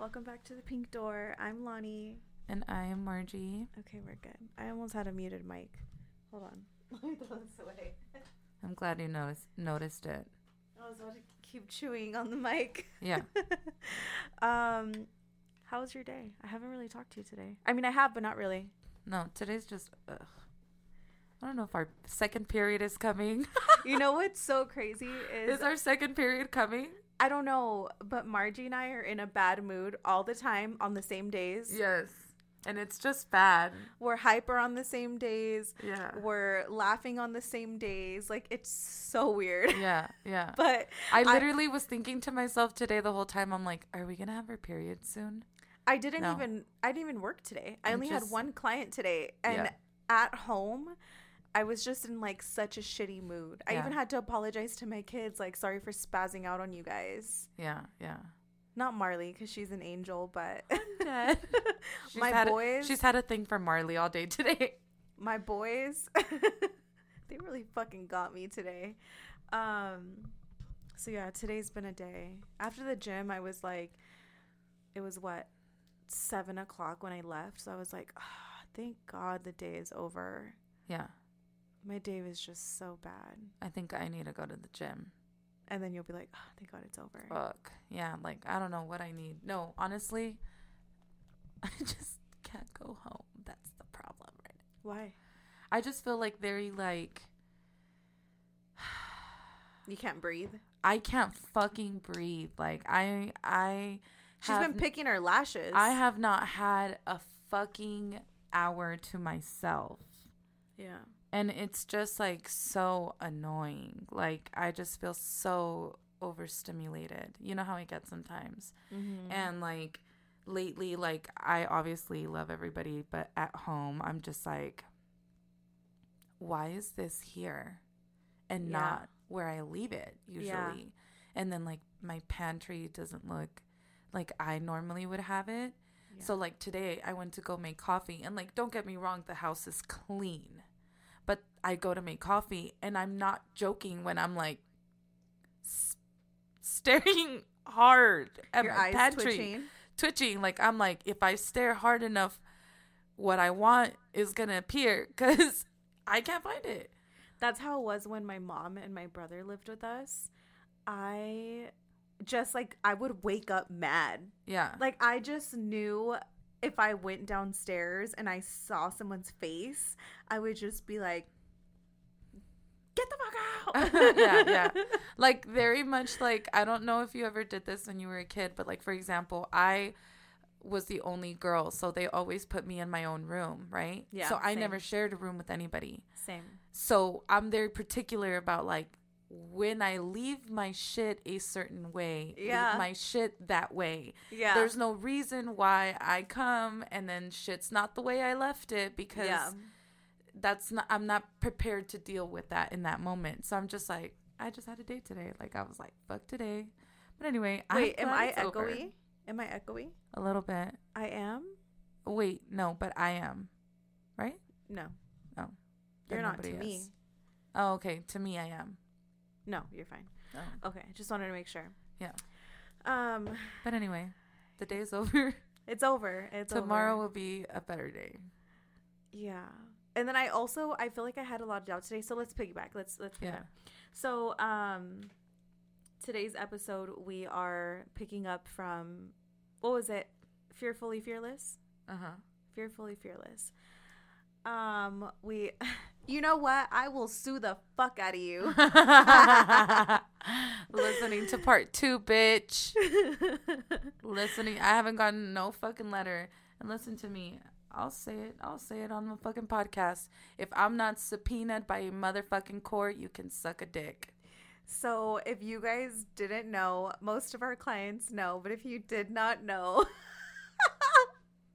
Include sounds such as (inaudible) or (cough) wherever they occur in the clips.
Welcome back to the Pink Door. I'm Lonnie. And I am Margie. Okay, we're good. I almost had a muted mic. Hold on. (laughs) Let me throw this away. (laughs) I'm glad you noticed noticed it. I was about to keep chewing on the mic. Yeah. (laughs) um, how was your day? I haven't really talked to you today. I mean, I have, but not really. No, today's just. Ugh. I don't know if our second period is coming. You know what's so crazy is is our second period coming? I don't know, but Margie and I are in a bad mood all the time on the same days. Yes. And it's just bad. We're hyper on the same days. Yeah. We're laughing on the same days. Like it's so weird. Yeah, yeah. (laughs) But I literally was thinking to myself today the whole time, I'm like, are we going to have our period soon? I didn't No. even I didn't even work today. I I'm only had one client today and Yeah. at home I was just in like such a shitty mood. I even had to apologize to my kids like sorry for spazzing out on you guys. Yeah, yeah. Not Marley cuz she's an angel, but. (laughs) My had a- boys she's had a thing for Marley all day today. (laughs) my boys (laughs) they really fucking got me today. Um so yeah, today's been a day. After the gym I was like it was what seven o'clock when I left. So I was like, ah, thank God the day is over. Yeah. My day was just so bad. I think I need to go to the gym. And then you'll be like, oh, thank God it's over. Fuck. Yeah, like I don't know what I need. No, honestly, (laughs) I just can't go home. That's the problem, right? Why? I just feel like very like (sighs) You can't breathe. I can't fucking breathe. Like I I She's have been picking her lashes. I have not had a fucking hour to myself. Yeah. And it's just like so annoying. Like I just feel so overstimulated. You know how I get sometimes. Mm-hmm. And like lately, like I obviously love everybody, but at home, I'm just like, why is this here and Yeah. not where I leave it usually? Yeah. And then like my pantry doesn't look like I normally would have it. So like today I went to go make coffee and like don't get me wrong the house is clean. I go to make coffee and I'm not joking when I'm like s- staring (laughs) hard at your my eyes pantry twitching. twitching like I'm like if I stare hard enough what I want is to appear (laughs) cuz I can't find it. That's how it was when my mom and my brother lived with us. I just like I would wake up mad. Yeah. Like I just knew if I went downstairs and I saw someone's face, I would just be like, "Get the fuck out!" (laughs) yeah, yeah. (laughs) Like very much like I don't know if you ever did this when you were a kid, but like for example, I was the only girl, so they always put me in my own room, right? Yeah, So I same. never shared a room with anybody. Same. So I'm very particular about like when I leave my shit a certain way, leave Yeah. my shit that way. Yeah. There's no reason why I come and then shit's not the way I left it because yeah. That's not I'm not prepared to deal with that in that moment. So I'm just like, I just had a date today. Like I was like, fuck today. But anyway, Wait, I'm am I it's over. echoey? Am I echoey? A little bit. I am. Wait, no, but I am. Right? No, no, you're not to me. Oh, okay. To me I am. No, you're fine. Oh. Okay, just wanted to make sure. Yeah. Um, But anyway, the day's (laughs) over. it's over. It's over. Tomorrow over. will be a better day. Yeah. And then I also I feel like I had a lot of doubt today, so let's piggyback. Let's let's Yeah. So um today's episode we are picking up from what was it? Fearfully Fearless? Uh-huh. Fearfully Fearless. Um we (laughs) you know what? I will sue the fuck out of you. (laughs) Listening to part two, bitch. (laughs) Listening. I haven't gotten no fucking letter. And listen to me. I'll say it. I'll say it on the fucking podcast. If I'm not subpoenaed by a motherfucking court, you can suck a dick. so if you guys didn't know, most of our clients know, but if you did not know,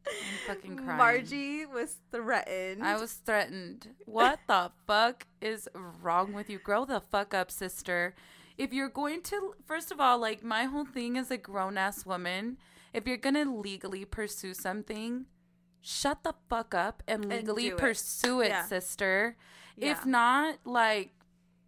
I'm fucking crying. Margie was threatened. I was threatened. What the fuck is wrong with you? Grow the fuck up, sister. If you're going to, first of all, like my whole thing as a grown ass woman, if you're going to legally pursue something, shut the fuck up and legally it. pursue it, Yeah. sister. Yeah. If not, like,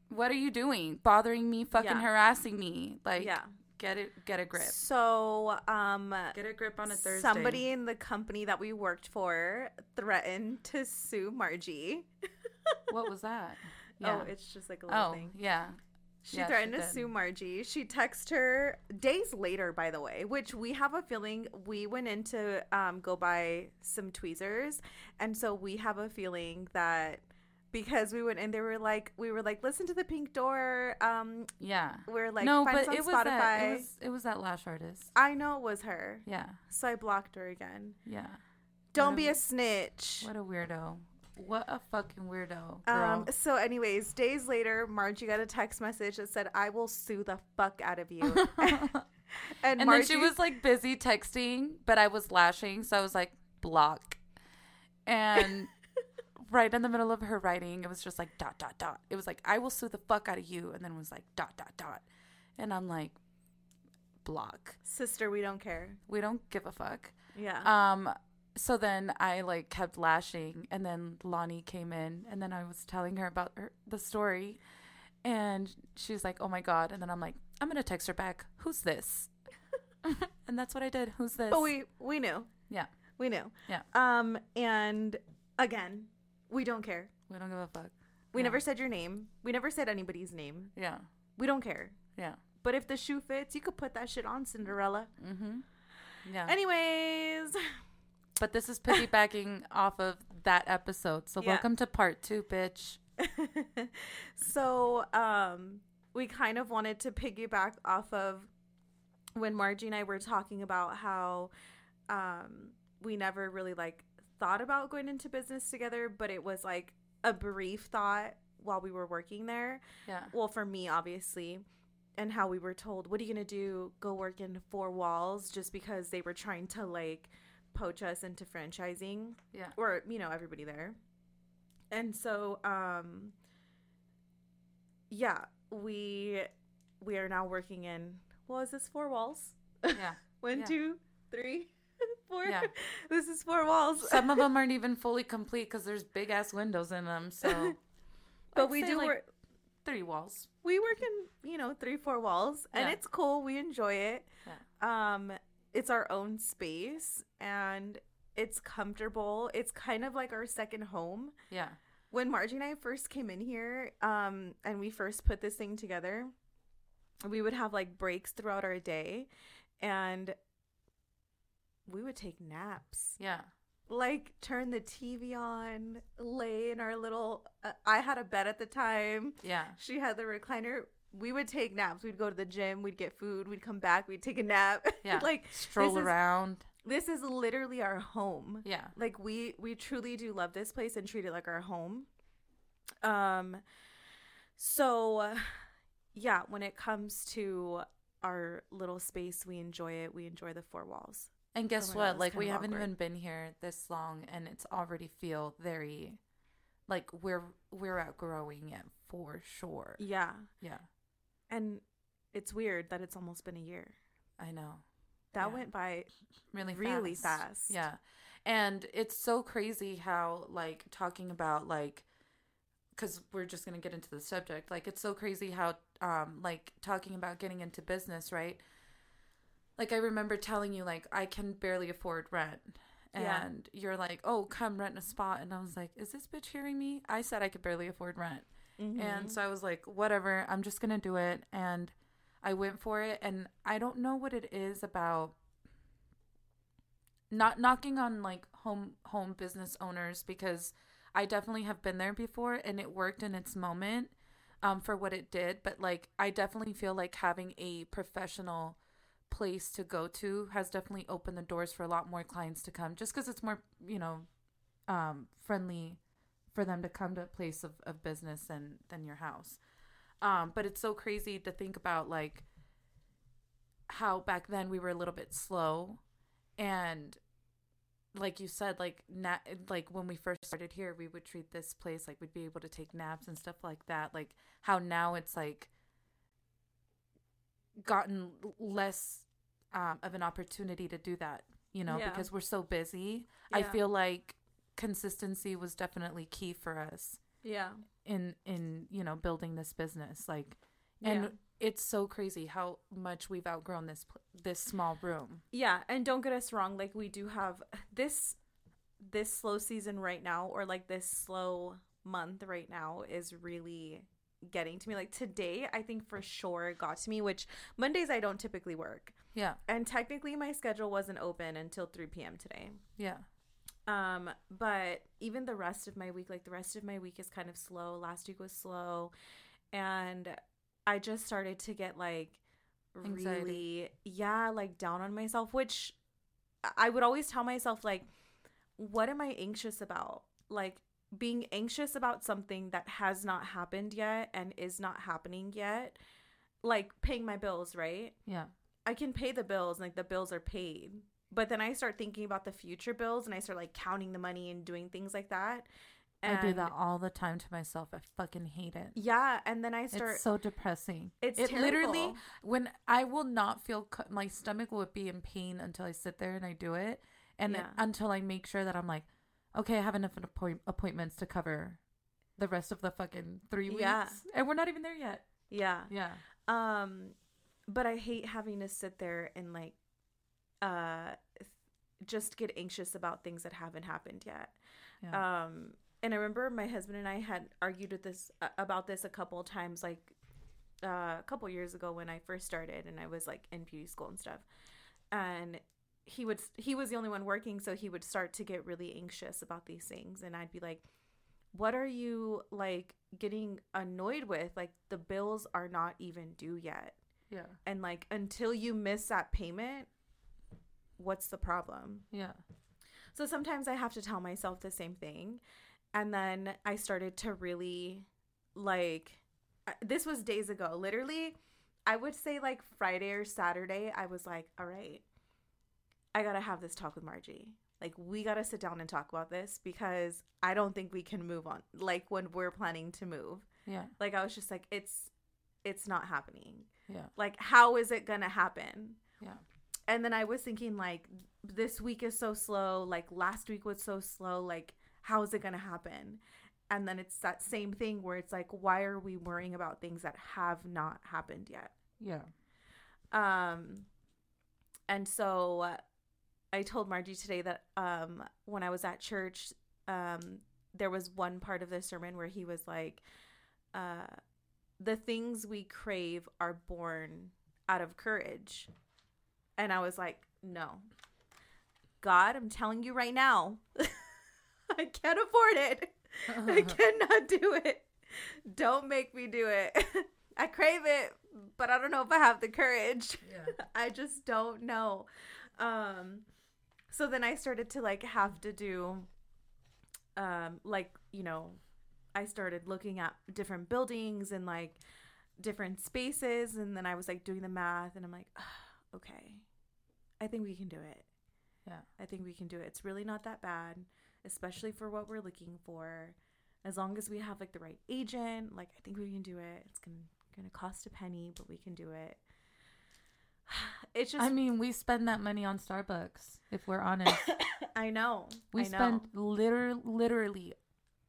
what are you doing? Bothering me, fucking Yeah. harassing me. Like, yeah. Get it. Get a grip. So, um, Get a grip on a Thursday. somebody in the company that we worked for threatened to sue Margie. (laughs) What was that? Oh, it's just like a little Oh, thing. yeah. She Yeah, she threatened to sue Margie. She texted her days later, by the way, which we have a feeling we went in to um, go buy some tweezers. And so we have a feeling that because we went in, they were like, we were like, listen to the pink door. Um, Yeah. we're like, no, find but us on it was Spotify. that. It was, it was that lash artist. I know it was her. Yeah. So I blocked her again. Yeah. Don't What be a- a snitch. What a weirdo. What a fucking weirdo, girl. Um, so, anyways, days later, Margie got a text message that said, I will sue the fuck out of you. (laughs) (laughs) and and Margie, then she was like busy texting, but I was lashing, so I was like block. And (laughs) right in the middle of her writing, it was just like dot dot dot. It was like I will sue the fuck out of you, and then it was like dot dot dot. And I'm like block. sister, we don't care. We don't give a fuck. Yeah. Um so then I like kept lashing and then Lonnie came in and then I was telling her about her, the story and she was like, "Oh my god." And then I'm like, "I'm to text her back. Who's this?" (laughs) and that's what I did. Who's this? but we we knew. Yeah. We knew. Yeah. Um and again, we don't care. we don't give a fuck. We Yeah. never said your name. We never said anybody's name. Yeah. We don't care. Yeah. But if the shoe fits, you could put that shit on Cinderella. Mm Mhm. Yeah. Anyways, but this is piggybacking (laughs) off of that episode. So Yeah. welcome to part 2, bitch. (laughs) so um we kind of wanted to piggyback off of when Margie and I were talking about how um we never really like thought about going into business together, but it was like a brief thought while we were working there. Yeah. Well, for me, obviously, and how we were told, "What are you gonna do? Go work in four walls?" Just because they were trying to like poach us into franchising Yeah. or you know everybody there and so um yeah we we are now working in well is this four walls Yeah. (laughs) one Yeah. two three (laughs) four Yeah. (laughs) this is four walls Some of them aren't even fully complete cuz there's big ass windows in them. So but I'd we do like, work three walls. we work in you know three four walls and Yeah. it's cool we enjoy it um it's our own space and it's comfortable it's kind of like our second home Yeah. when Margie and I first came in here, um, and we first put this thing together, we would have like breaks throughout our day, and we would take naps. Yeah. Like turn the TV on, lay in our little. Uh, I had a bed at the time. Yeah. She had the recliner. We would take naps. We'd go to the gym. We'd get food. We'd come back. We'd take a nap. (laughs) Yeah. like Stroll this is- around. this is literally our home Yeah. like we we truly do love this place and treat it like our home um so yeah when it comes to our little space we enjoy it we enjoy the four walls And guess my what? Like we haven't awkward. even been here this long and it's already feel very like we're we're outgrowing it for sure. yeah Yeah. And it's weird that it's almost been a year I know. that Yeah. went by (laughs) Really Really fast. fast. Yeah. And it's so crazy how like talking about like cuz we're just going to get into the subject. Like it's so crazy how um like talking about getting into business, right? Like I remember telling you like I can barely afford rent. Yeah. And you're like, "Oh, come rent a spot." And I was like, "Is this bitch hearing me?" I said I could barely afford rent. Mm-hmm. And so I was like, whatever, I'm just going to do it. And I went for it. And I don't know what it is about not knocking on like home home business owners because I definitely have been there before and it worked in its moment um, for what it did. But like, I definitely feel like having a professional place to go to has definitely opened the doors for a lot more clients to come just because it's more, you know, um, friendly for them to come to a place of, of business than than your house. Um, but it's so crazy to think about like how back then we were a little bit slow and like you said like na- like when we first started here we would treat this place like we'd be able to take naps and stuff like that like how now it's like gotten less um, of an opportunity to do that you know Yeah. because we're so busy i feel like consistency was definitely key for us yeah in in you know building this business like and Yeah. it's so crazy how much we've outgrown this this small room. Yeah, and don't get us wrong, like we do have this this slow season right now or like this slow month right now is really getting to me. Like today, I think for sure it got to me, which Mondays I don't typically work. Yeah. And technically my schedule wasn't open until 3 p.m. today. Yeah. Um, but even the rest of my week, like the rest of my week is kind of slow. Last week was slow. And I just started to get like Anxiety. really, yeah, like down on myself, which I would always tell myself, like, what am I anxious about? Like, being anxious about something that has not happened yet and is not happening yet, like paying my bills, right? Yeah. I can pay the bills, like the bills are paid. But then I start thinking about the future bills and I start like counting the money and doing things like that. I do that all the time to myself. I fucking hate it. Yeah, and then I start It's so depressing. It's it literally terrible. when I will not feel my stomach will be in pain until I sit there and I do it, and Yeah. until I make sure that I'm like, okay, I have enough appoint- appointments to cover the rest of the fucking three weeks, Yeah. and we're not even there yet. yeah. Yeah, Um but I hate having to sit there and like uh just get anxious about things that haven't happened yet. yeah, Um and I remember my husband and I had argued with this uh, about this a couple of times like uh, a couple years ago when I first started and I was like in beauty school and stuff. And he would he was the only one working so he would start to get really anxious about these things. And I'd be like what are you like getting annoyed with? Like the bills are not even due yet. Yeah, and like until you miss that payment what's the problem yeah, so sometimes I have to tell myself the same thing. And then I started to really like this was days ago. Literally, I would say like Friday or Saturday, I was like, all right, I got to have this talk with Margie. Like, we got to sit down and talk about this because I don't think we can move on. Like, when we're planning to move, yeah, like, I was just like, it's, it's not happening. yeah, Like, how is it going to happen? yeah, and then I was thinking like this week is so slow, like last week was so slow, like how is it going to happen? And then it's that same thing where it's like why are we worrying about things that have not happened yet? yeah, Um and so uh, I told Margie today that um when I was at church um there was one part of the sermon where he was like uh the things we crave are born out of courage. And I was like, no. God, I'm telling you right now, (laughs) I can't afford it. (laughs) I (laughs) cannot do it. Don't make me do it. I crave it, but I don't know if I have the courage. yeah, I just don't know. Um so then I started to like have to do um like, you know, I started looking at different buildings and like different spaces and then I was like doing the math and I'm like, "Ah, (sighs) okay. I think we can do it. yeah, I think we can do it. It's really not that bad, especially for what we're looking for. As long as we have like the right agent, like I think we can do it. It's gonna gonna cost a penny, but we can do it. (sighs) It's just I mean, we spend that money on Starbucks. If we're honest, (coughs) I know. we I know. spend literally, literally,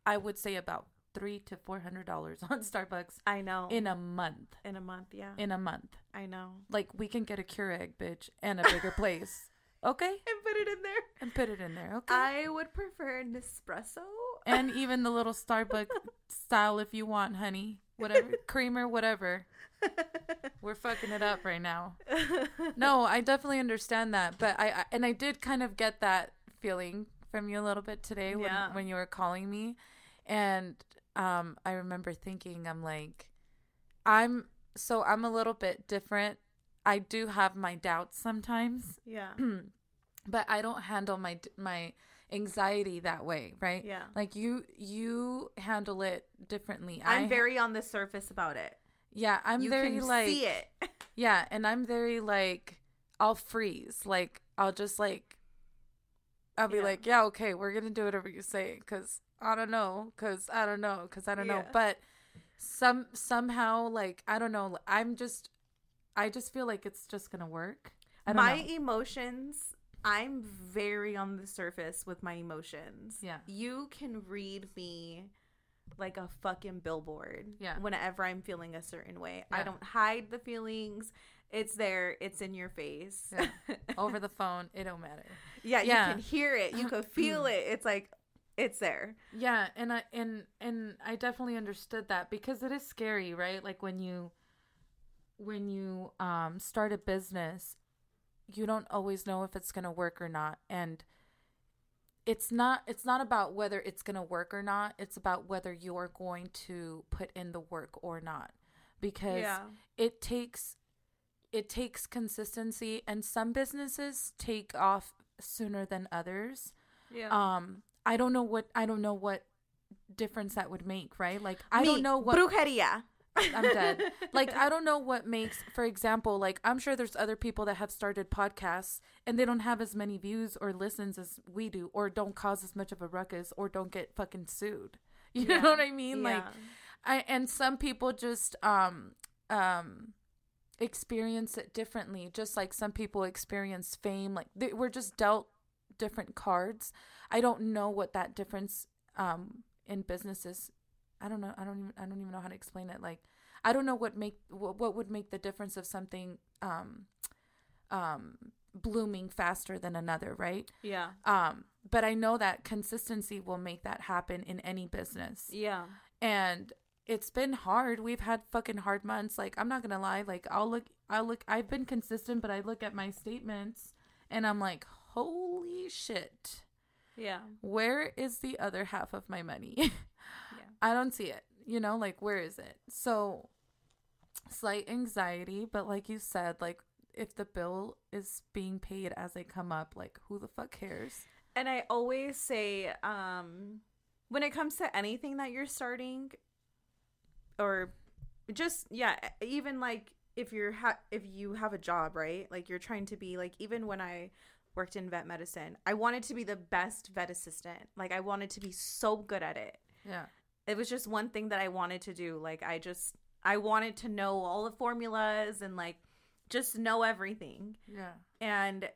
I would say about three to four hundred dollars on (laughs) Starbucks I know. in a month. in a month, yeah. In a month, I know. like we can get a Keurig, bitch, and a bigger (laughs) place, okay, And put it in there. and put it in there, okay, I would prefer Nespresso. and (laughs) even the little Starbucks style if you want, honey, whatever, creamer, whatever. We're fucking it up right now. No, I definitely understand that, but I, I and I did kind of get that feeling from you a little bit today when Yeah. when you were calling me, and um, I remember thinking, I'm like, I'm so I'm a little bit different. I do have my doubts sometimes, (clears throat) yeah. but I don't handle my my anxiety that way, right? Yeah. Like you you handle it differently. I'm I- very on the surface about it. yeah. I'm you very like see it. (laughs) yeah, and I'm very like I'll freeze. Like I'll just like I'll be Yeah. like, yeah, okay, we're gonna do whatever you say, cause I don't know, cause I don't know, cause I don't know. But some somehow like I don't know. I'm just I just feel like it's just gonna work. I don't my know. emotions i'm very on the surface with my emotions Yeah. you can read me like a fucking billboard. Yeah. Whenever I'm feeling a certain way, Yeah. I don't hide the feelings. It's there. It's in your face. Yeah. (laughs) Over the phone, it don't matter. yeah, Yeah. you can hear it. You can feel (clears throat) it. It's like it's there. Yeah, and I and and I definitely understood that because it is scary, right? Like when you when you um start a business, you don't always know if it's going to work or not and it's not it's not about whether it's going to work or not. It's about whether you're going to put in the work or not. Because Yeah. it takes it takes consistency and some businesses take off sooner than others Yeah. um i don't know what i don't know what difference that would make right? Like i Me, don't know what brujeria. i'm dead. (laughs) Like i don't know what makes for example like i'm sure there's other people that have started podcasts and they don't have as many views or listens as we do or don't cause as much of a ruckus or don't get fucking sued. (laughs) You Yeah. know what i mean? Like I and some people just um um experience it differently. Just like some people experience fame like they, we're just dealt different cards i don't know what that difference um in businesses i don't know i don't even i don't even know how to explain it like i don't know what make what, what would make the difference of something um um blooming faster than another right yeah. um but i know that consistency will make that happen in any business Yeah. and it's been hard. We've had fucking hard months. Like I'm not gonna lie. Like I'll look, I'll look. I've been consistent, but I look at my statements and I'm like, holy shit, Yeah. where is the other half of my money? (laughs) I don't see it. You know, like where is it? So slight anxiety, but like you said, like if the bill is being paid as they come up, like who the fuck cares? And I always say, um, when it comes to anything that you're starting, or just yeah, even like if you're ha- if you have a job, right? Like you're trying to be like even when I worked in vet medicine, I wanted to be the best vet assistant. Like I wanted to be so good at it. Yeah. It was just one thing that I wanted to do. Like I just I wanted to know all the formulas and like just know everything Yeah. and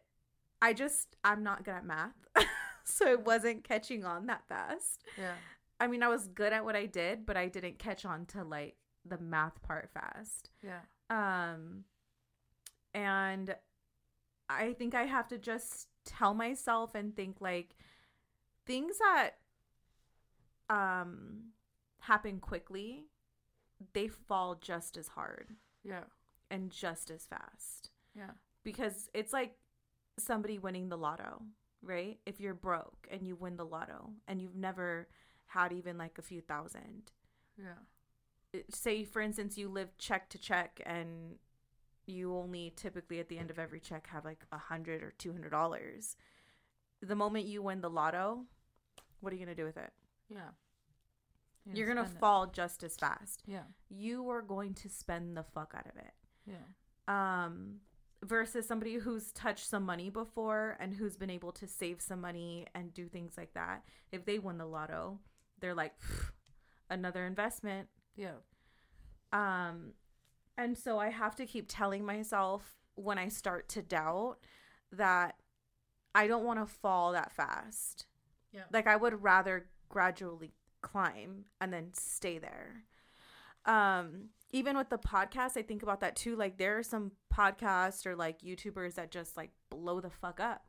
I just I'm not good at math. (laughs) so it wasn't catching on that fast. Yeah. I mean, I was good at what I did, but I didn't catch on to like the math part fast. Yeah. Um and I think I have to just tell myself and think like things that um happen quickly, they fall just as hard Yeah. and just as fast Yeah. because it's like somebody winning the lotto, right? If you're broke and you win the lotto and you've never had even like a few thousand, Yeah. say for instance you live check to check and you only typically at the end of every check have like a hundred or two hundred dollars. The moment you win the lotto, what are you gonna do with it? Yeah. You're gonna spend it. fall just as fast. Yeah. You are going to spend the fuck out of it. Yeah. um versus somebody who's touched some money before and who's been able to save some money and do things like that if they win the lotto they're like another investment Yeah. um and so i have to keep telling myself when i start to doubt that i don't want to fall that fast. Yeah. like i would rather gradually climb and then stay there. Um even with the podcast i think about that too like there are some podcasts or like youtubers that just like blow the fuck up.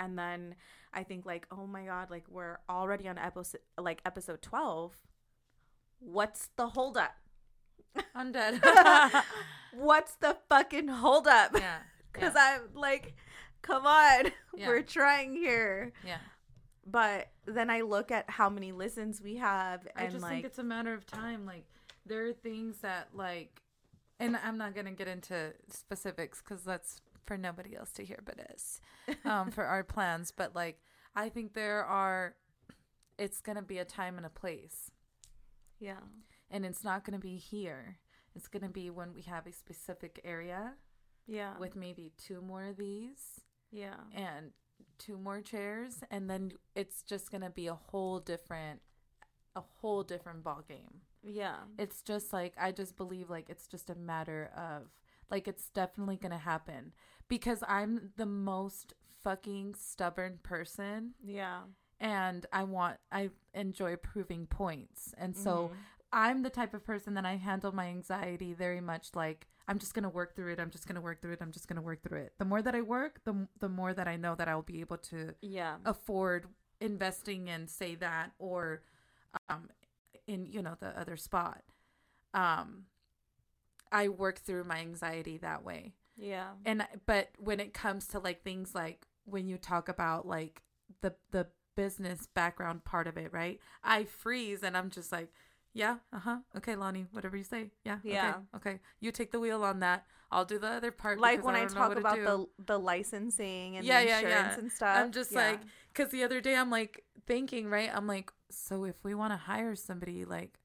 And then i think like oh my god like we're already on episode like episode 12 what's the holdup I'm dead. (laughs) (laughs) what's the fucking holdup yeah. (laughs) because yeah. i'm like come on Yeah. we're trying here yeah. but then i look at how many listens we have I and just like think it's a matter of time. Like there are things that like, and I'm not gonna get into specifics because that's for nobody else to hear but us, um, for our plans. But like, I think there are, it's gonna be a time and a place, yeah and it's not gonna be here. It's gonna be when we have a specific area yeah with maybe two more of these yeah and two more chairs, and then it's just gonna be a whole different, a whole different ball game. yeah it's just like i just believe like it's just a matter of like it's definitely gonna happen because i'm the most fucking stubborn person yeah and I want I enjoy proving points. And so Mhm. I'm the type of person that I handle my anxiety very much like I'm just going to work through it. I'm just going to work through it. I'm just going to work through it. The more that I work, the the more that I know that I'll be able to yeah. afford investing in say that or um in you know the other spot. Um I work through my anxiety that way Yeah. and but when it comes to like things like when you talk about like the the business background part of it right i freeze and i'm just like yeah uh-huh okay lonnie whatever you say yeah Yeah. okay, okay. you take the wheel on that i'll do the other part Like when I, don't know talk about the the licensing and Yeah, the yeah, yeah. and stuff. i'm just yeah. like because the other day i'm like thinking right i'm like so if we want to hire somebody like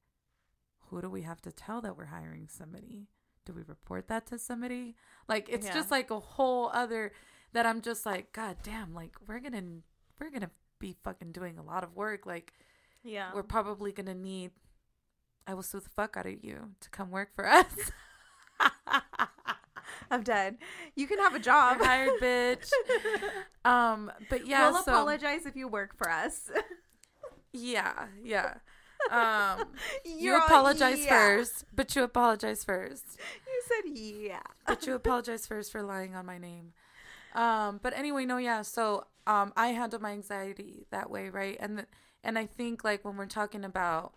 who do we have to tell that we're hiring somebody do we report that to somebody like it's Yeah. just like a whole other that i'm just like god damn like we're gonna we're gonna be fucking doing a lot of work like yeah. we're probably gonna need i will sue the fuck out of you to come work for us (laughs) I'm dead. You can have a job. You're hired bitch (laughs) um but yeah we'll so apologize if you work for us. yeah yeah um (laughs) you apologize yeah. first but you apologize first You said yeah. but you apologize first for lying on my name. Um, but anyway, no, yeah. So, um, I handle my anxiety that way, right? And th- and I think like when we're talking about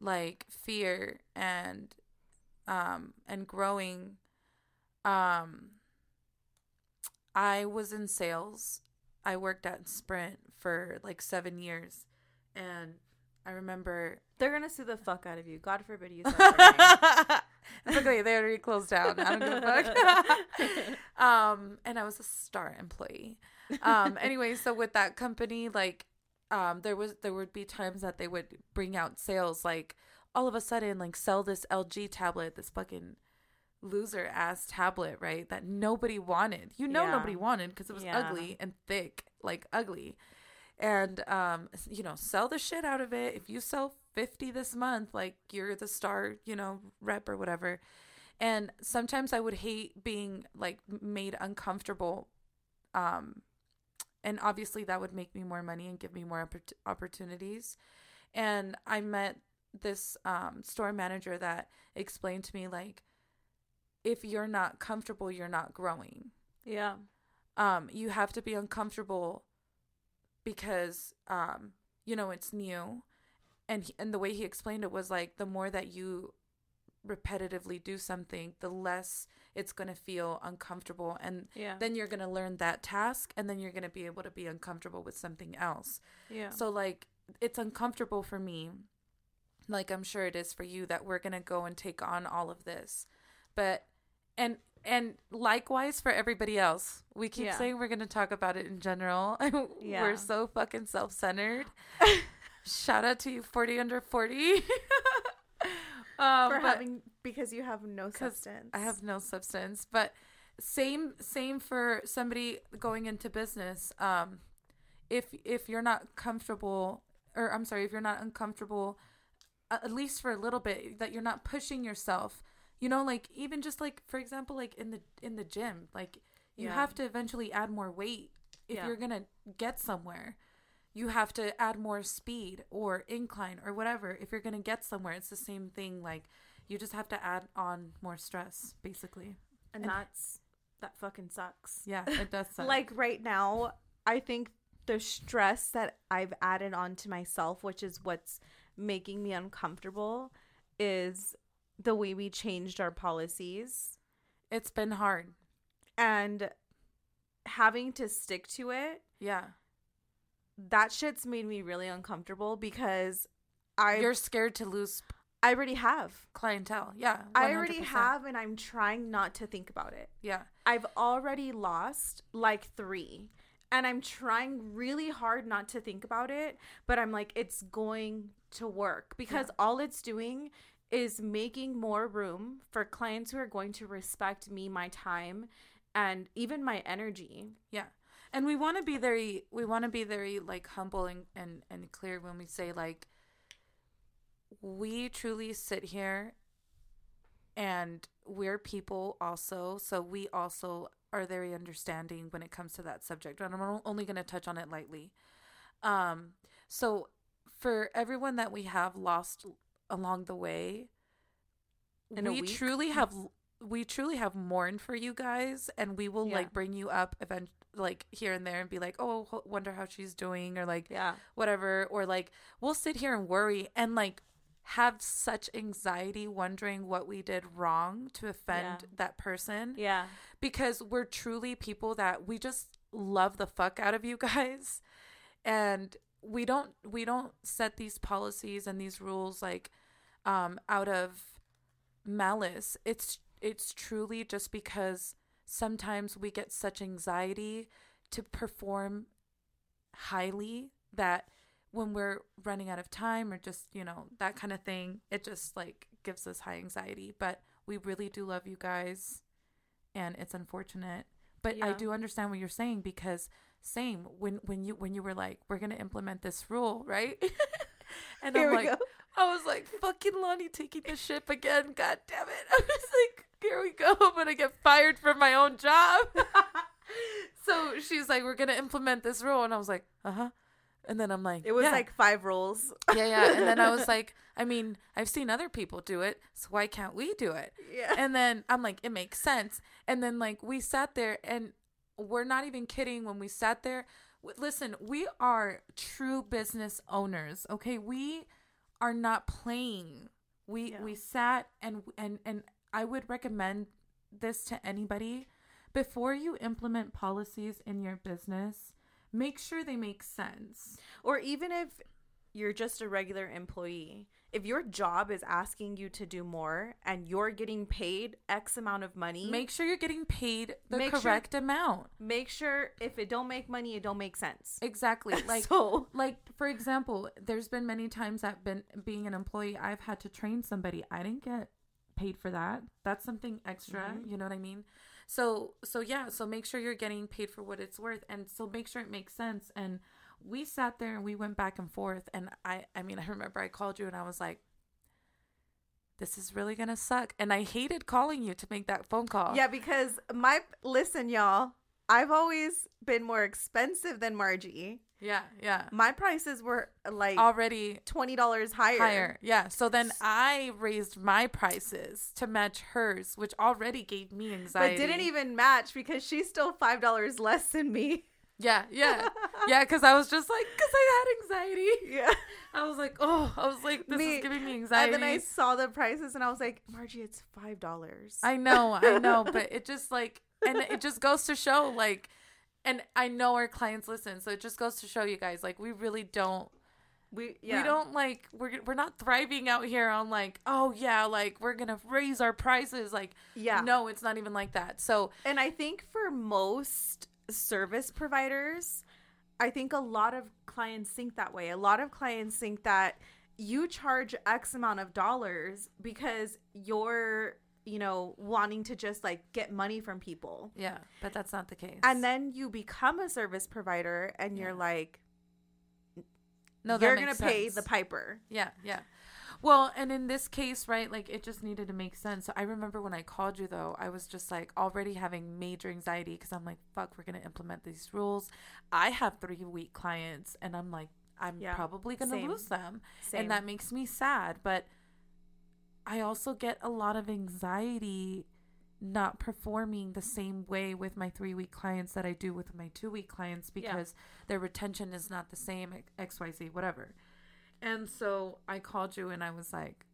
like fear and um and growing, um, I was in sales. I worked at Sprint for like seven years, and I remember They're gonna sue the fuck out of you. God forbid you. Said their name. it's okay. They already closed down. I don't give a fuck. (laughs) (laughs) um, and I was a star employee. Um, anyway, so with that company, like, um, there was there would be times that they would bring out sales, like all of a sudden, like sell this LG tablet, this fucking loser ass tablet, right? That nobody wanted. You know, Yeah. nobody wanted because it was Yeah. ugly and thick, like ugly. And um, you know, sell the shit out of it. If you sell fifty this month, like you're the star, you know, rep or whatever. And sometimes I would hate being like made uncomfortable. Um, and obviously that would make me more money and give me more oppor- opportunities. And I met this um, store manager that explained to me like, if you're not comfortable, you're not growing. yeah. Um, you have to be uncomfortable because um, you know it's new, and he, and the way he explained it was like the more that you repetitively do something, the less it's gonna feel uncomfortable, and Yeah. then you're gonna learn that task, and then you're gonna be able to be uncomfortable with something else. yeah. So like it's uncomfortable for me, like I'm sure it is for you that we're gonna go and take on all of this, but and and likewise for everybody else. We keep Yeah. saying we're gonna talk about it in general. (laughs) Yeah. we're so fucking self centered. (laughs) Shout out to you, forty under forty. (laughs) um, For but- having because you have no substance. I have no substance, but same same for somebody going into business. Um, if if you're not comfortable, or I'm sorry, if you're not uncomfortable, at least for a little bit, that you're not pushing yourself. You know, like even just like for example, like in the in the gym, like you Yeah. have to eventually add more weight if Yeah. you're gonna get somewhere. You have to add more speed or incline or whatever if you're gonna get somewhere. It's the same thing. Like you just have to add on more stress, basically. and and- that's that fucking sucks. Yeah, it does. (laughs) Suck. Like right now, I think the stress that I've added on to myself, which is what's making me uncomfortable, is the way we changed our policies it's been hard. and having to stick to it. Yeah, That shit's made me really uncomfortable because I you're scared to lose I already have. clientele. Yeah, I already have and I'm trying not to think about it. Yeah, I've already lost like three. And I'm trying really hard not to think about it, but I'm like, it's going to work because Yeah. all it's doing is making more room for clients who are going to respect me, my time, and even my energy. yeah. And we want to be very, we want to be very like humble and, and and clear when we say like, we truly sit here, and we're people also, so we also are very understanding when it comes to that subject. And I'm only going to touch on it lightly. Um, so for everyone that we have lost along the way, In we truly have we truly have mourned for you guys, and we will Yeah. like bring you up event like here and there and be like, oh, wonder how she's doing, or like Yeah. whatever, or like we'll sit here and worry and like have such anxiety wondering what we did wrong to offend Yeah. that person Yeah. because we're truly people that we just love the fuck out of you guys and we don't we don't set these policies and these rules like um out of malice it's it's truly just because sometimes we get such anxiety to perform highly that when we're running out of time or just you know that kind of thing it just like gives us high anxiety. But we really do love you guys and it's unfortunate. But i do understand what you're saying because same when when you when you were like we're gonna implement this rule right? (laughs) And Here i'm like go. i was like fucking lonnie taking the ship again god damn it (laughs) i was like here we go i'm gonna get fired from my own job (laughs) so she's like we're gonna implement this rule and i was like uh-huh and then i'm like It was "Yeah." like five rules. yeah yeah and then i was (laughs) like i mean i've seen other people do it so why can't we do it yeah. and then i'm like it makes sense and then like we sat there and we're not even kidding when we sat there listen we are true business owners okay we are not playing we Yeah. we sat and and and i would recommend this to anybody. Before you implement policies in your business make sure they make sense. Or even if you're just a regular employee, if your job is asking you to do more and you're getting paid X amount of money, make sure you're getting paid the Make sure- correct amount. make sure if it don't make money, it don't make sense. exactly. (laughs) Like so like for example there's been many times that been being an employee i've had to train somebody. I didn't get paid for that that's something extra Mhm. you know what i mean so so yeah so make sure you're getting paid for what it's worth and so make sure it makes sense and we sat there and we went back and forth and i i mean (laughs) i remember i called you and i was like this is really gonna suck and i hated calling you to make that phone call yeah, because my listen, y'all, I've always been more expensive than Margie. Yeah yeah My prices were like already twenty dollars higher. higher. Yeah. So then I raised my prices to match hers, which already gave me anxiety. But didn't even match because she's still five dollars less than me. Yeah, yeah, (laughs) yeah. Because I was just like, because I had anxiety. Yeah. I was like, oh, I was like, this Me- is giving me anxiety. And then I saw the prices and I was like, Margie, it's five dollars. I know, I know, but (laughs) it just like, and it just goes to show, like, and I know our clients listen, so it just goes to show you guys, like, we really don't we yeah. we don't like we're we're not thriving out here on like oh yeah like we're gonna raise our prices like Yeah. no it's not even like that so And I think for most service providers, I think a lot of clients think that way. A lot of clients think that you charge X amount of dollars because you're, you know, wanting to just like get money from people. yeah but that's not the case. And then you become a service provider and you're like, no you're going to pay the piper. yeah yeah. Well and in this case right like it just needed to make sense. So i remember when i called you though i was just like already having major anxiety because i'm like fuck we're gonna implement these rules. I have three week clients and i'm like i'm Yeah, probably gonna lose them. Same. and that makes me sad but i also get a lot of anxiety not performing the same way with my three week clients that i do with my two week clients Yeah. because their retention is not the same xyz whatever and so i called you and i was like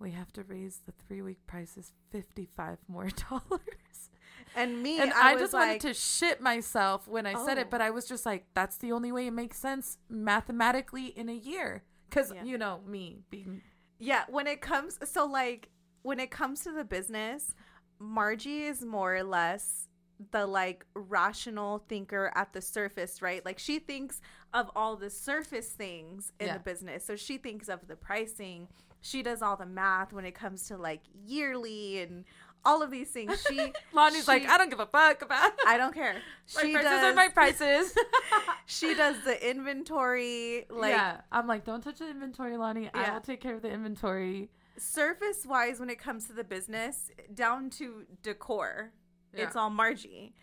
we have to raise the three week prices 55 more (laughs) dollars and me, and I, I, just like, wanted to shit myself when I said Oh. it, but oh. I was just like, that's the only way it makes sense mathematically in a year. Because, Yeah. you know, me being. Yeah, when it comes so like when it comes to the business, Margie is more or less the like rational thinker at the surface, right? Like she thinks of all the surface things in Yeah. the business. So she thinks of the pricing. She does all the math when it comes to like yearly and all of these things. She (laughs) Lonnie's like, I don't give a fuck about. (laughs) I don't care. (laughs) my She prices does are my prices. she does the inventory like yeah. I'm like, don't touch the inventory, Lonnie. I will take care of the inventory. surface wise when it comes to the business down to decor. It's all Margie.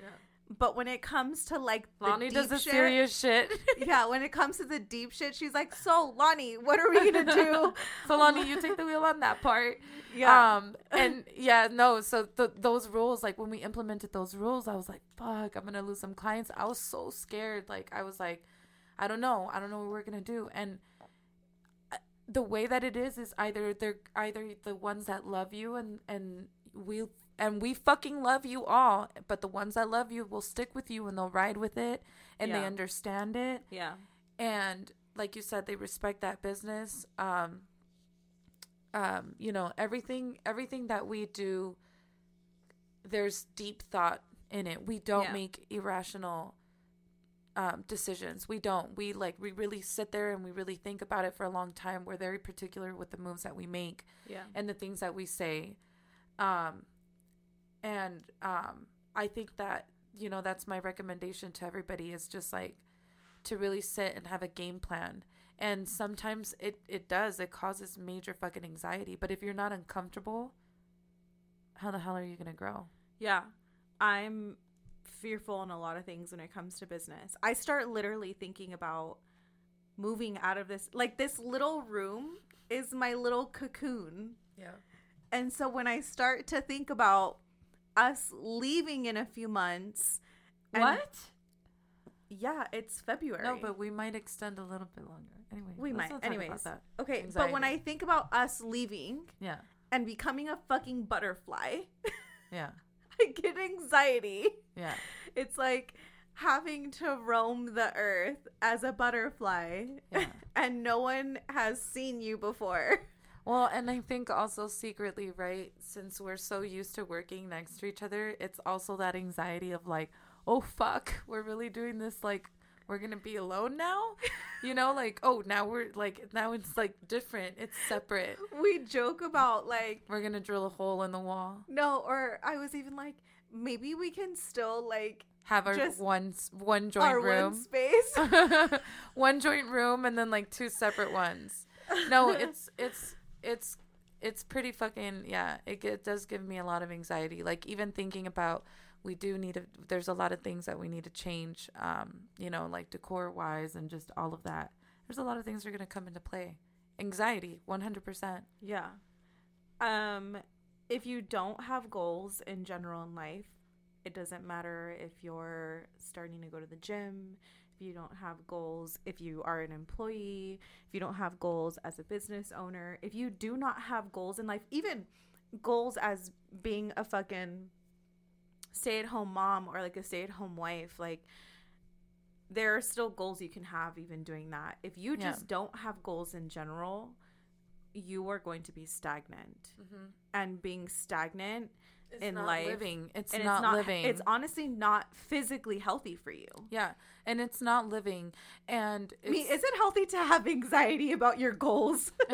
But when it comes to like the Lonnie deep does the shit, serious shit. (laughs) yeah, when it comes to the deep shit, she's like, "So, Lonnie, what are we gonna (laughs) do?" so Lonnie, you take the wheel on that part. Yeah. Um. And (laughs) yeah, no. So the, those rules, like when we implemented those rules, I was like, "Fuck, I'm gonna lose some clients." I was so scared. Like I was like, I don't know. I don't know what we're gonna do. And uh, the way that it is is either they're either the ones that love you and and we and we fucking love you all, but the ones that love you will stick with you and they'll ride with it and they understand it. Yeah. and like you said they respect that business. Um um you know everything everything that we do there's deep thought in it. We don't Yeah. make irrational um decisions. We don't. We like we really sit there and we really think about it for a long time. We're very particular with the moves that we make Yeah. and the things that we say. Um and um i think that you know that's my recommendation to everybody is just like to really sit and have a game plan and sometimes it it does it causes major fucking anxiety but if you're not uncomfortable how the hell are you gonna grow Yeah. I'm fearful in a lot of things when it comes to business. I start literally thinking about moving out of this. Like, this little room is my little cocoon. yeah And so when I start to think about us leaving in a few months, what? Yeah, it's February. no but we might extend a little bit longer anyway we might. not talk about Anyways, that. okay. But when I think about us leaving yeah and becoming a fucking butterfly, (laughs) yeah I get anxiety. yeah It's like having to roam the earth as a butterfly Yeah. (laughs) and no one has seen you before. Well, and I think also secretly, right, since we're so used to working next to each other, it's also that anxiety of like, oh fuck, we're really doing this like we're going to be alone now? (laughs) You know, like, oh, now we're like now it's like different. It's separate. We joke about like We're going to drill a hole in the wall. no or I was even like maybe we can still like Have our one one joint our room. one space. (laughs) one joint room and then like two separate ones. No, (laughs) it's it's it's it's pretty fucking yeah. It, it does give me a lot of anxiety. Like even thinking about we do need to. There's a lot of things that we need to change. Um, you know, like decor wise and just all of that. There's a lot of things that are gonna come into play. Anxiety, one hundred percent. Yeah. Um if you don't have goals in general in life, it doesn't matter if you're starting to go to the gym, you don't have goals, if you are an employee, if you don't have goals as a business owner, if you do not have goals in life, even goals as being a fucking stay-at-home mom or like a stay-at-home wife, like there are still goals you can have even doing that. If you Yeah. just don't have goals in general, you are going to be stagnant. Mm-hmm. And being stagnant It's in not life living. It's and not, it's not living. It's honestly not physically healthy for you. yeah, and it's not living. And I mean, is it healthy to have anxiety about your goals? (laughs)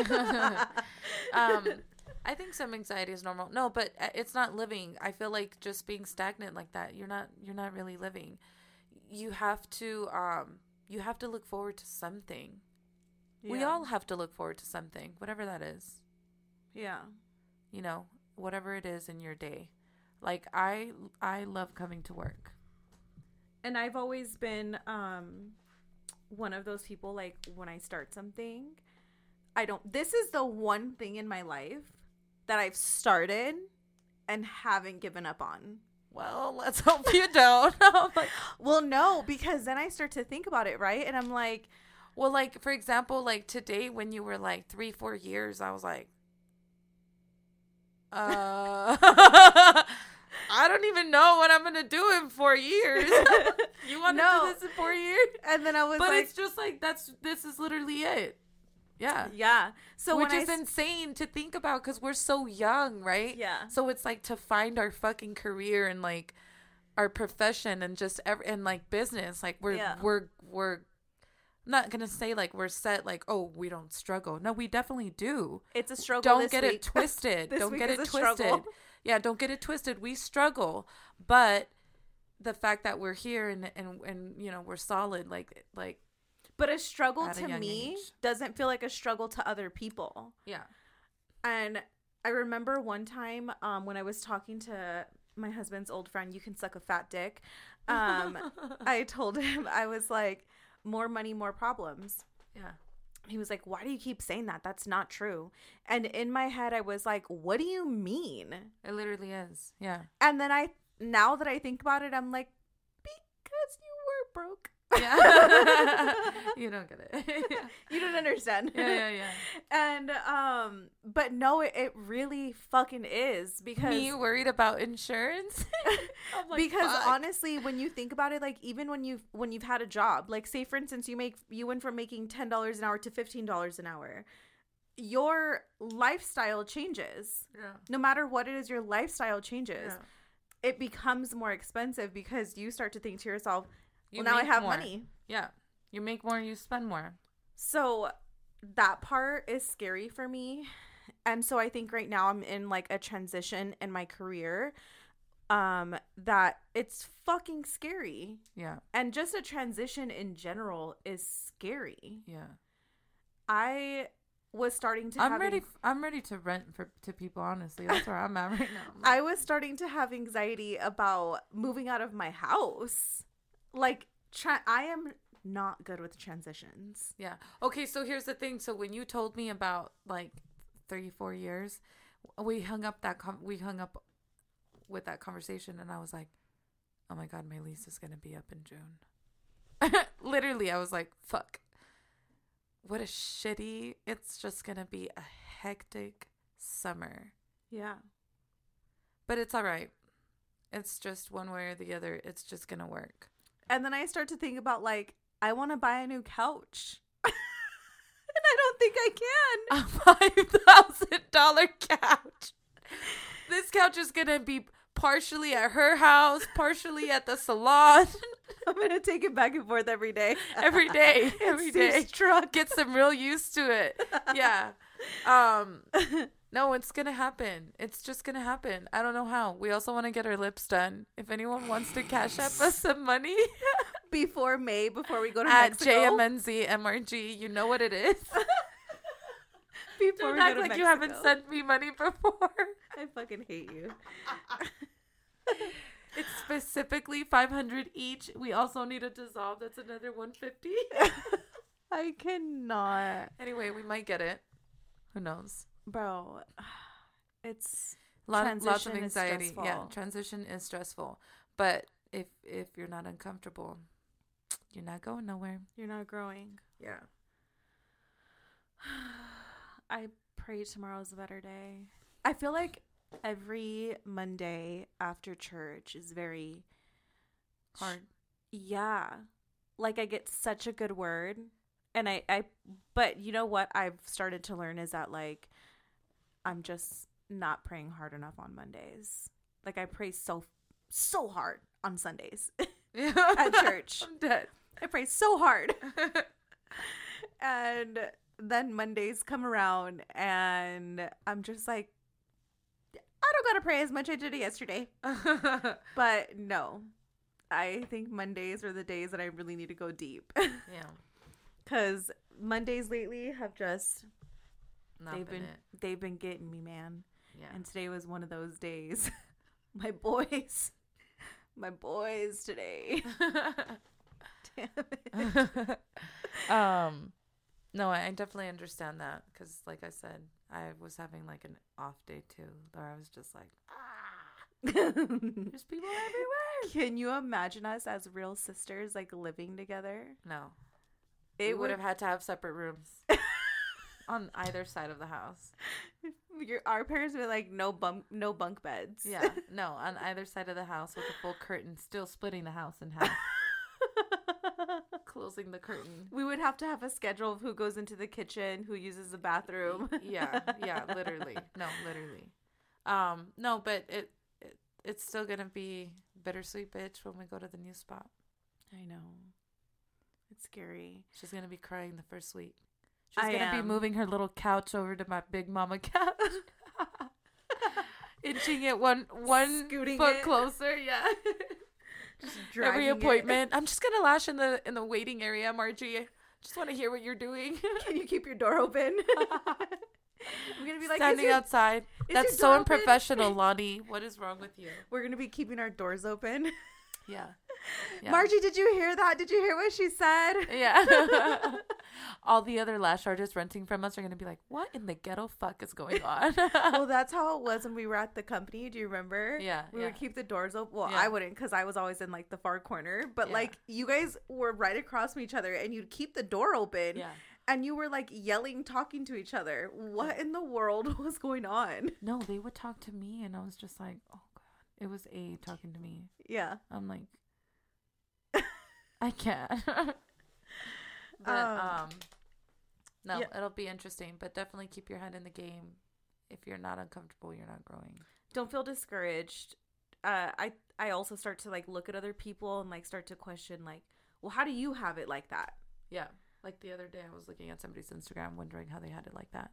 um (laughs) i think some anxiety is normal no but uh, it's not living i feel like just being stagnant like that you're not you're not really living you have to um you have to look forward to something we all have to look forward to something whatever that is yeah. you know whatever it is in your day like i i love coming to work And I've always been um one of those people like when I start something, I don't this is the one thing in my life that I've started and haven't given up on. well (laughs) let's hope you don't (laughs) I'm like, Well, no, because then I start to think about it, right? And I'm like, well like for example like today when you were like three four years i was like uh (laughs) I don't even know what I'm gonna do in four years. (laughs) you want to No. do this in four years? and then I was But like, it's just like that's this is literally it. Yeah. yeah. So Which is I insane to think about because we're so young, right? Yeah. So it's like to find our fucking career and like our profession and just every and like business. Like we're Yeah. we're we're I'm not gonna say like we're set like oh we don't struggle. No, we definitely do. it's a struggle. Don't get week. (laughs) it twisted. Don't get it a struggle. twisted. Yeah, don't get it twisted. We struggle, but the fact that we're here and and and you know we're solid like like But a struggle At a to me age. doesn't feel like a struggle to other people. yeah And I remember one time um, when I was talking to my husband's old friend, you can suck a fat dick. um, (laughs) I told him I was like, more money, more problems. yeah. He was like, why do you keep saying that? That's not true. And in my head, I was like, what do you mean? It literally is. Yeah. And then I, now that I think about it, I'm like, because you were broke. Yeah. (laughs) you don't get it. yeah. (laughs) You don't understand. Yeah, yeah, yeah. And um, but no, it, it really fucking is because Me worried about insurance. (laughs) Like, because fuck. honestly, when you think about it, like even when you've when you've had a job, like say for instance, you make you went from making ten dollars an hour to fifteen dollars an hour, your lifestyle changes. yeah. No matter what it is, your lifestyle changes. Yeah. It becomes more expensive because you start to think to yourself, You "Well, now I have more. money." Yeah. You make more, you spend more. So that part is scary for me. And so I think right now I'm in like a transition in my career um that it's fucking scary. Yeah. And just a transition in general is scary. Yeah. I was starting to I'm have ready. I'm ready to rent for to people. Honestly, that's where I'm at right now. I'm (laughs) I was starting to have anxiety about moving out of my house. Like tra- I am not good with transitions. yeah. Okay. So here's the thing. So when you told me about like three, four years, we hung up that com- we hung up with that conversation, and I was like, oh my god, my lease is gonna be up in June. (laughs) Literally, I was like, fuck. What a shitty. It's just gonna be a hectic summer. Yeah. But it's all right. It's just one way or the other. It's just gonna work. And then I start to think about like I want to buy a new couch. (laughs) and I don't think I can. A five thousand dollar couch. This couch is gonna be partially at her house, partially at the salon. (laughs) I'm going to take it back and forth every day. Every day. (laughs) every day. It's Steve's day. truck. Get some real used to it. Yeah. Um. No, it's gonna happen. It's just gonna happen. I don't know how. We also want to get our lips done. If anyone wants to cash up us (laughs) some money (laughs) Before May, before we go to at Mexico. JMNZ MRG, you know what it is. (laughs) Before Don't act like you haven't sent me money before. I fucking hate you. It's specifically 500 each. We also need a dissolve. That's another 150. I cannot. anyway, we might get it. Who knows? Bro, (sighs) it's Lot, lots of anxiety. Yeah, transition is stressful. But if if you're not uncomfortable, you're not going nowhere. you're not growing. Yeah. (sighs) I pray tomorrow's a better day. I feel like every Monday after church is very Hard. Yeah. Like I get such a good word and I I but you know what I've started to learn is that like I'm just not praying hard enough on Mondays. Like I pray so so hard on Sundays (laughs) at church. I'm dead. I pray so hard. and then Mondays come around and I'm just like I don't gotta pray as much as I did yesterday. (laughs) But no. I think Mondays are the days that I really need to go deep. yeah. (laughs) Cause Mondays lately have just Not they've been been they've been getting me, man. Yeah. And today was one of those days. (laughs) my boys. My boys today. (laughs) Damn it. (laughs) um no i definitely understand that because like i said i was having like an off day too where i was just like ah there's people everywhere Can you imagine us as real sisters like living together? no It we would have had to have separate rooms on either side of the house (laughs) Your our parents were like no bunk no bunk beds. yeah no on either side of the house with a full curtain still splitting the house in half (laughs) closing the curtain we would have to have a schedule of who goes into the kitchen, who uses the bathroom. yeah yeah (laughs) literally no literally um no but it, it it's still gonna be bittersweet bitch when we go to the new spot I know. It's scary. she's gonna be crying the first week she's I gonna am. be moving her little couch over to my big mama (laughs) couch inching it one one Scooting foot it. closer yeah (laughs) Just every dragging it. appointment i'm just gonna lash in the in the waiting area margie just want to hear what you're doing (laughs) Can you keep your door open? I'm gonna be like, standing your- outside that's so open? unprofessional lonnie what is wrong with you We're gonna be keeping our doors open. Yeah. yeah. Margie, did you hear that? Did you hear what she said? Yeah. (laughs) (laughs) All the other lash artists renting from us are going to be like, what in the ghetto fuck is going on? (laughs) well, that's how it was when we were at the company. Do you remember? Yeah. We yeah. would keep the doors open. Well, yeah. I wouldn't because I was always in like the far corner. But like you guys were right across from each other and you'd keep the door open. Yeah and you were like yelling, talking to each other. What in the world was going on? No, they would talk to me, and I was just like, oh it was A talking to me. Yeah, I'm like, I can't. (laughs) but um, um no, yeah. it'll be interesting, but definitely keep your head in the game. If you're not uncomfortable, you're not growing. Don't feel discouraged. Uh, I I also start to like look at other people and like start to question like, well, how do you have it like that? Yeah. Like the other day, I was looking at somebody's Instagram, wondering how they had it like that.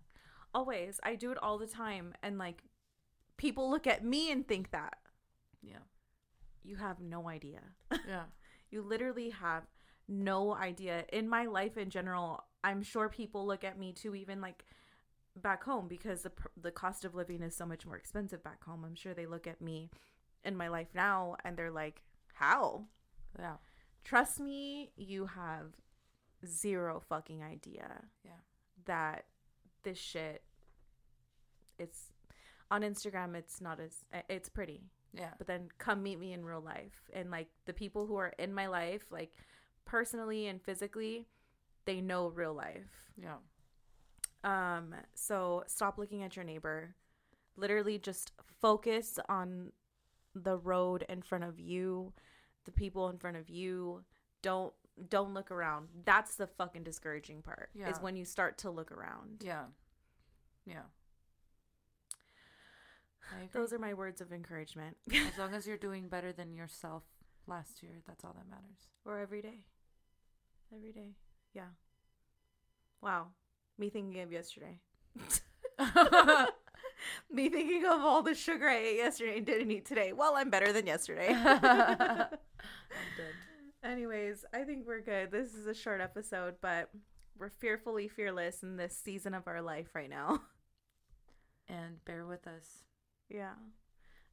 Always, I do it all the time, and like, people look at me and think that. Yeah. You have no idea. Yeah. (laughs) you literally have no idea. In my life in general, I'm sure people look at me too, even like back home, because the the cost of living is so much more expensive back home. I'm sure they look at me in my life now, and they're like, "How?" Yeah. Trust me, you have zero fucking idea. Yeah. That this shit it's on Instagram it's not as it's pretty. Yeah. But then come meet me in real life and like the people who are in my life like personally and physically they know real life. Yeah. Um so stop looking at your neighbor. Literally just focus on the road in front of you, the people in front of you. Don't don't look around. That's the fucking discouraging part. Yeah. Is when you start to look around. Yeah. Yeah. Those are my words of encouragement. as long (laughs) as you're doing better than yourself last year, that's all that matters. Or every day. Every day. Yeah. Wow. Me thinking of yesterday. (laughs) Me thinking of all the sugar I ate yesterday and didn't eat today. Well, I'm better than yesterday. (laughs) I'm dead. Anyways, I think we're good. This is a short episode, but we're fearfully fearless in this season of our life right now. And bear with us. Yeah.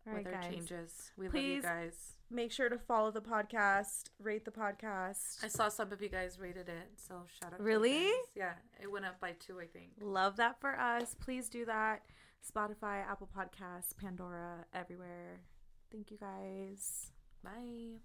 All right, with our guys. changes. We Please love you guys. Make sure to follow the podcast, rate the podcast. I saw some of you guys rated it, so shout out. Really? Yeah, it went up by two, I think. Love that for us. Please do that. Spotify, Apple Podcasts, Pandora, everywhere. Thank you guys. Bye.